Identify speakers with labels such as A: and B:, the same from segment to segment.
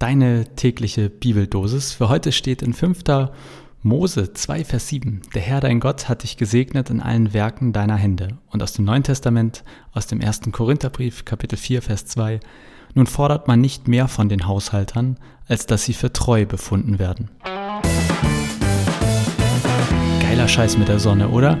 A: Deine tägliche Bibeldosis für heute steht in 5. Mose 2, Vers 7. Der Herr dein Gott hat dich gesegnet in allen Werken deiner Hände. Und aus dem Neuen Testament, aus dem 1. Korintherbrief, Kapitel 4, Vers 2. Nun fordert man nicht mehr von den Haushaltern, als dass sie für treu befunden werden. Geiler Scheiß mit der Sonne, oder?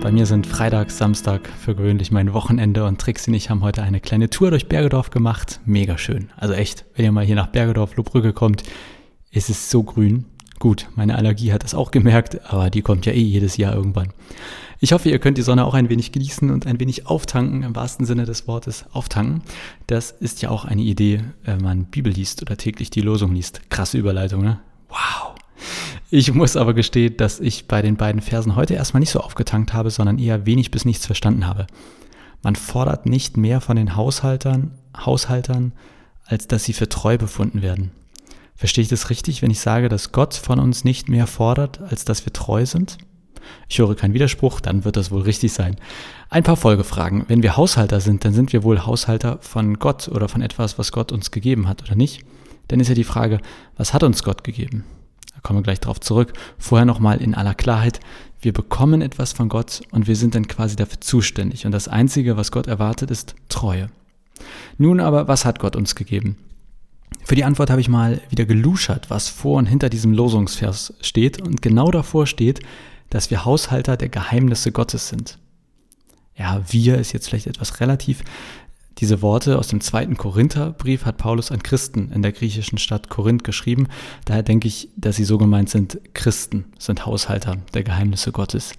A: Bei mir sind Freitag, Samstag für gewöhnlich mein Wochenende und Trixie und ich haben heute eine kleine Tour durch Bergedorf gemacht. Mega schön. Also echt, wenn ihr mal hier nach Bergedorf, Lobrücke kommt, ist es so grün. Gut, meine Allergie hat das auch gemerkt, aber die kommt ja eh jedes Jahr irgendwann. Ich hoffe, ihr könnt die Sonne auch ein wenig genießen und ein wenig auftanken, im wahrsten Sinne des Wortes auftanken. Das ist ja auch eine Idee, wenn man Bibel liest oder täglich die Losung liest. Krasse Überleitung, ne? Wow. Ich muss aber gestehen, dass ich bei den beiden Versen heute erstmal nicht so aufgetankt habe, sondern eher wenig bis nichts verstanden habe. Man fordert nicht mehr von den Haushaltern, Haushaltern, als dass sie für treu befunden werden. Verstehe ich das richtig, wenn ich sage, dass Gott von uns nicht mehr fordert, als dass wir treu sind? Ich höre keinen Widerspruch, dann wird das wohl richtig sein. Ein paar Folgefragen. Wenn wir Haushalter sind, dann sind wir wohl Haushalter von Gott oder von etwas, was Gott uns gegeben hat, oder nicht? Dann ist ja die Frage, was hat uns Gott gegeben? Wir gleich drauf zurück. Vorher nochmal in aller Klarheit. Wir bekommen etwas von Gott und wir sind dann quasi dafür zuständig. Und das Einzige, was Gott erwartet, ist Treue. Nun aber, was hat Gott uns gegeben? Für die Antwort habe ich mal wieder geluschert, was vor und hinter diesem Losungsvers steht. Und genau davor steht, dass wir Haushalter der Geheimnisse Gottes sind. Ja, wir ist jetzt vielleicht etwas relativ. Diese Worte aus dem zweiten Korintherbrief hat Paulus an Christen in der griechischen Stadt Korinth geschrieben. Daher denke ich, dass sie so gemeint sind, Christen sind Haushalter der Geheimnisse Gottes.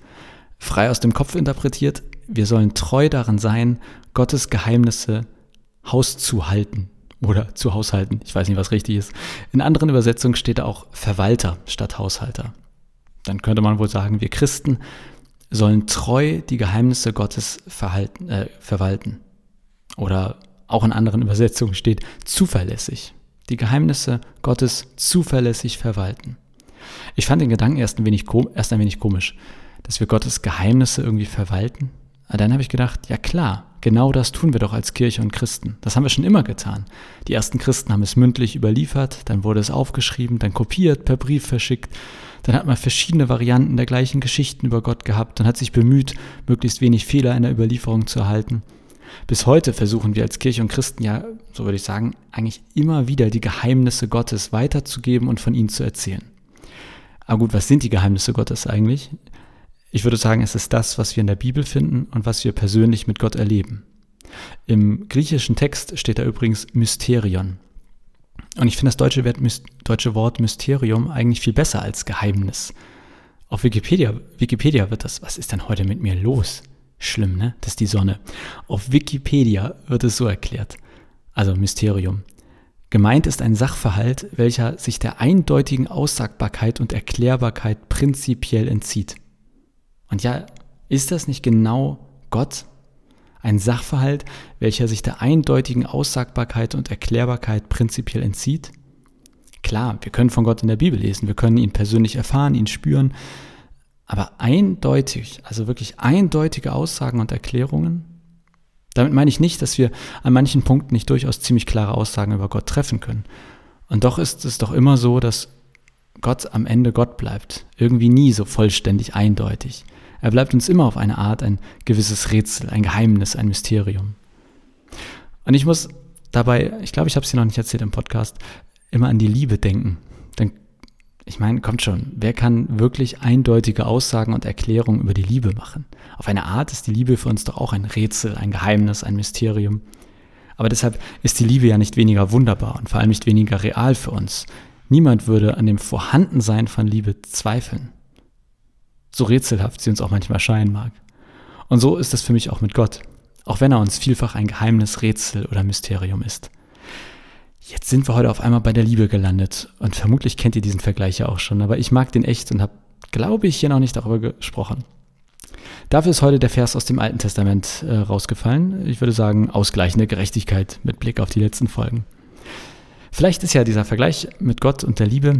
A: Frei aus dem Kopf interpretiert, wir sollen treu daran sein, Gottes Geheimnisse hauszuhalten oder zu haushalten. Ich weiß nicht, was richtig ist. In anderen Übersetzungen steht da auch Verwalter statt Haushalter. Dann könnte man wohl sagen, wir Christen sollen treu die Geheimnisse Gottes verhalten, äh, verwalten. Oder auch in anderen Übersetzungen steht zuverlässig. Die Geheimnisse Gottes zuverlässig verwalten. Ich fand den Gedanken erst ein wenig, erst ein wenig komisch, dass wir Gottes Geheimnisse irgendwie verwalten. Aber dann habe ich gedacht, ja klar, genau das tun wir doch als Kirche und Christen. Das haben wir schon immer getan. Die ersten Christen haben es mündlich überliefert, dann wurde es aufgeschrieben, dann kopiert, per Brief verschickt. Dann hat man verschiedene Varianten der gleichen Geschichten über Gott gehabt und hat sich bemüht, möglichst wenig Fehler in der Überlieferung zu erhalten. Bis heute versuchen wir als Kirche und Christen ja, so würde ich sagen, eigentlich immer wieder die Geheimnisse Gottes weiterzugeben und von ihnen zu erzählen. Aber gut, was sind die Geheimnisse Gottes eigentlich? Ich würde sagen, es ist das, was wir in der Bibel finden und was wir persönlich mit Gott erleben. Im griechischen Text steht da übrigens Mysterion. Und ich finde das deutsche Wort, deutsche Wort Mysterium eigentlich viel besser als Geheimnis. Auf Wikipedia, Wikipedia wird das, was ist denn heute mit mir los? Schlimm, ne? Das ist die Sonne. Auf Wikipedia wird es so erklärt. Also Mysterium. Gemeint ist ein Sachverhalt, welcher sich der eindeutigen Aussagbarkeit und Erklärbarkeit prinzipiell entzieht. Und ja, ist das nicht genau Gott? Ein Sachverhalt, welcher sich der eindeutigen Aussagbarkeit und Erklärbarkeit prinzipiell entzieht? Klar, wir können von Gott in der Bibel lesen, wir können ihn persönlich erfahren, ihn spüren, aber eindeutig, also wirklich eindeutige Aussagen und Erklärungen, damit meine ich nicht, dass wir an manchen Punkten nicht durchaus ziemlich klare Aussagen über Gott treffen können. Und doch ist es doch immer so, dass Gott am Ende Gott bleibt. Irgendwie nie so vollständig eindeutig. Er bleibt uns immer auf eine Art ein gewisses Rätsel, ein Geheimnis, ein Mysterium. Und ich muss dabei, ich glaube, ich habe es dir noch nicht erzählt im Podcast, immer an die Liebe denken. Ich meine, kommt schon, wer kann wirklich eindeutige Aussagen und Erklärungen über die Liebe machen? Auf eine Art ist die Liebe für uns doch auch ein Rätsel, ein Geheimnis, ein Mysterium. Aber deshalb ist die Liebe ja nicht weniger wunderbar und vor allem nicht weniger real für uns. Niemand würde an dem Vorhandensein von Liebe zweifeln. So rätselhaft sie uns auch manchmal scheinen mag. Und so ist es für mich auch mit Gott, auch wenn er uns vielfach ein Geheimnis, Rätsel oder Mysterium ist. Jetzt sind wir heute auf einmal bei der Liebe gelandet und vermutlich kennt ihr diesen Vergleich ja auch schon, aber ich mag den echt und habe, glaube ich, hier noch nicht darüber gesprochen. Dafür ist heute der Vers aus dem Alten Testament äh, rausgefallen. Ich würde sagen, ausgleichende Gerechtigkeit mit Blick auf die letzten Folgen. Vielleicht ist ja dieser Vergleich mit Gott und der Liebe,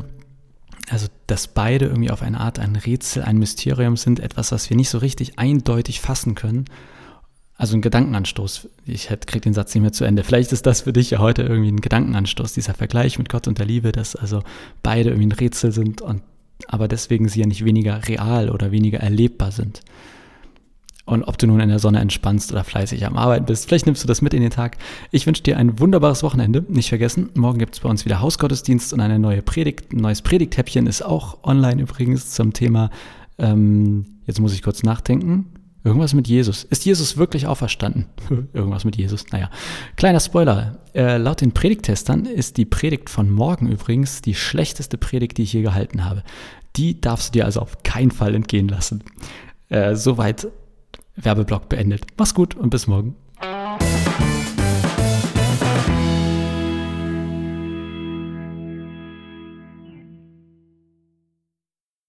A: also dass beide irgendwie auf eine Art ein Rätsel, ein Mysterium sind, etwas, was wir nicht so richtig eindeutig fassen können, Also ein Gedankenanstoß. Ich kriege den Satz nicht mehr zu Ende. Vielleicht ist das für dich ja heute irgendwie ein Gedankenanstoß, dieser Vergleich mit Gott und der Liebe, dass also beide irgendwie ein Rätsel sind und aber deswegen sie ja nicht weniger real oder weniger erlebbar sind. Und ob du nun in der Sonne entspannst oder fleißig am Arbeiten bist, vielleicht nimmst du das mit in den Tag. Ich wünsche dir ein wunderbares Wochenende. Nicht vergessen, morgen gibt es bei uns wieder Hausgottesdienst und eine neue Predigt. Ein neues Predigthäppchen ist auch online übrigens zum Thema, ähm, jetzt muss ich kurz nachdenken, Irgendwas mit Jesus. Ist Jesus wirklich auferstanden? Irgendwas mit Jesus. Naja, kleiner Spoiler. Äh, laut den Predigtestern ist die Predigt von morgen übrigens die schlechteste Predigt, die ich je gehalten habe. Die darfst du dir also auf keinen Fall entgehen lassen. Äh, soweit Werbeblock beendet. Mach's gut und bis morgen.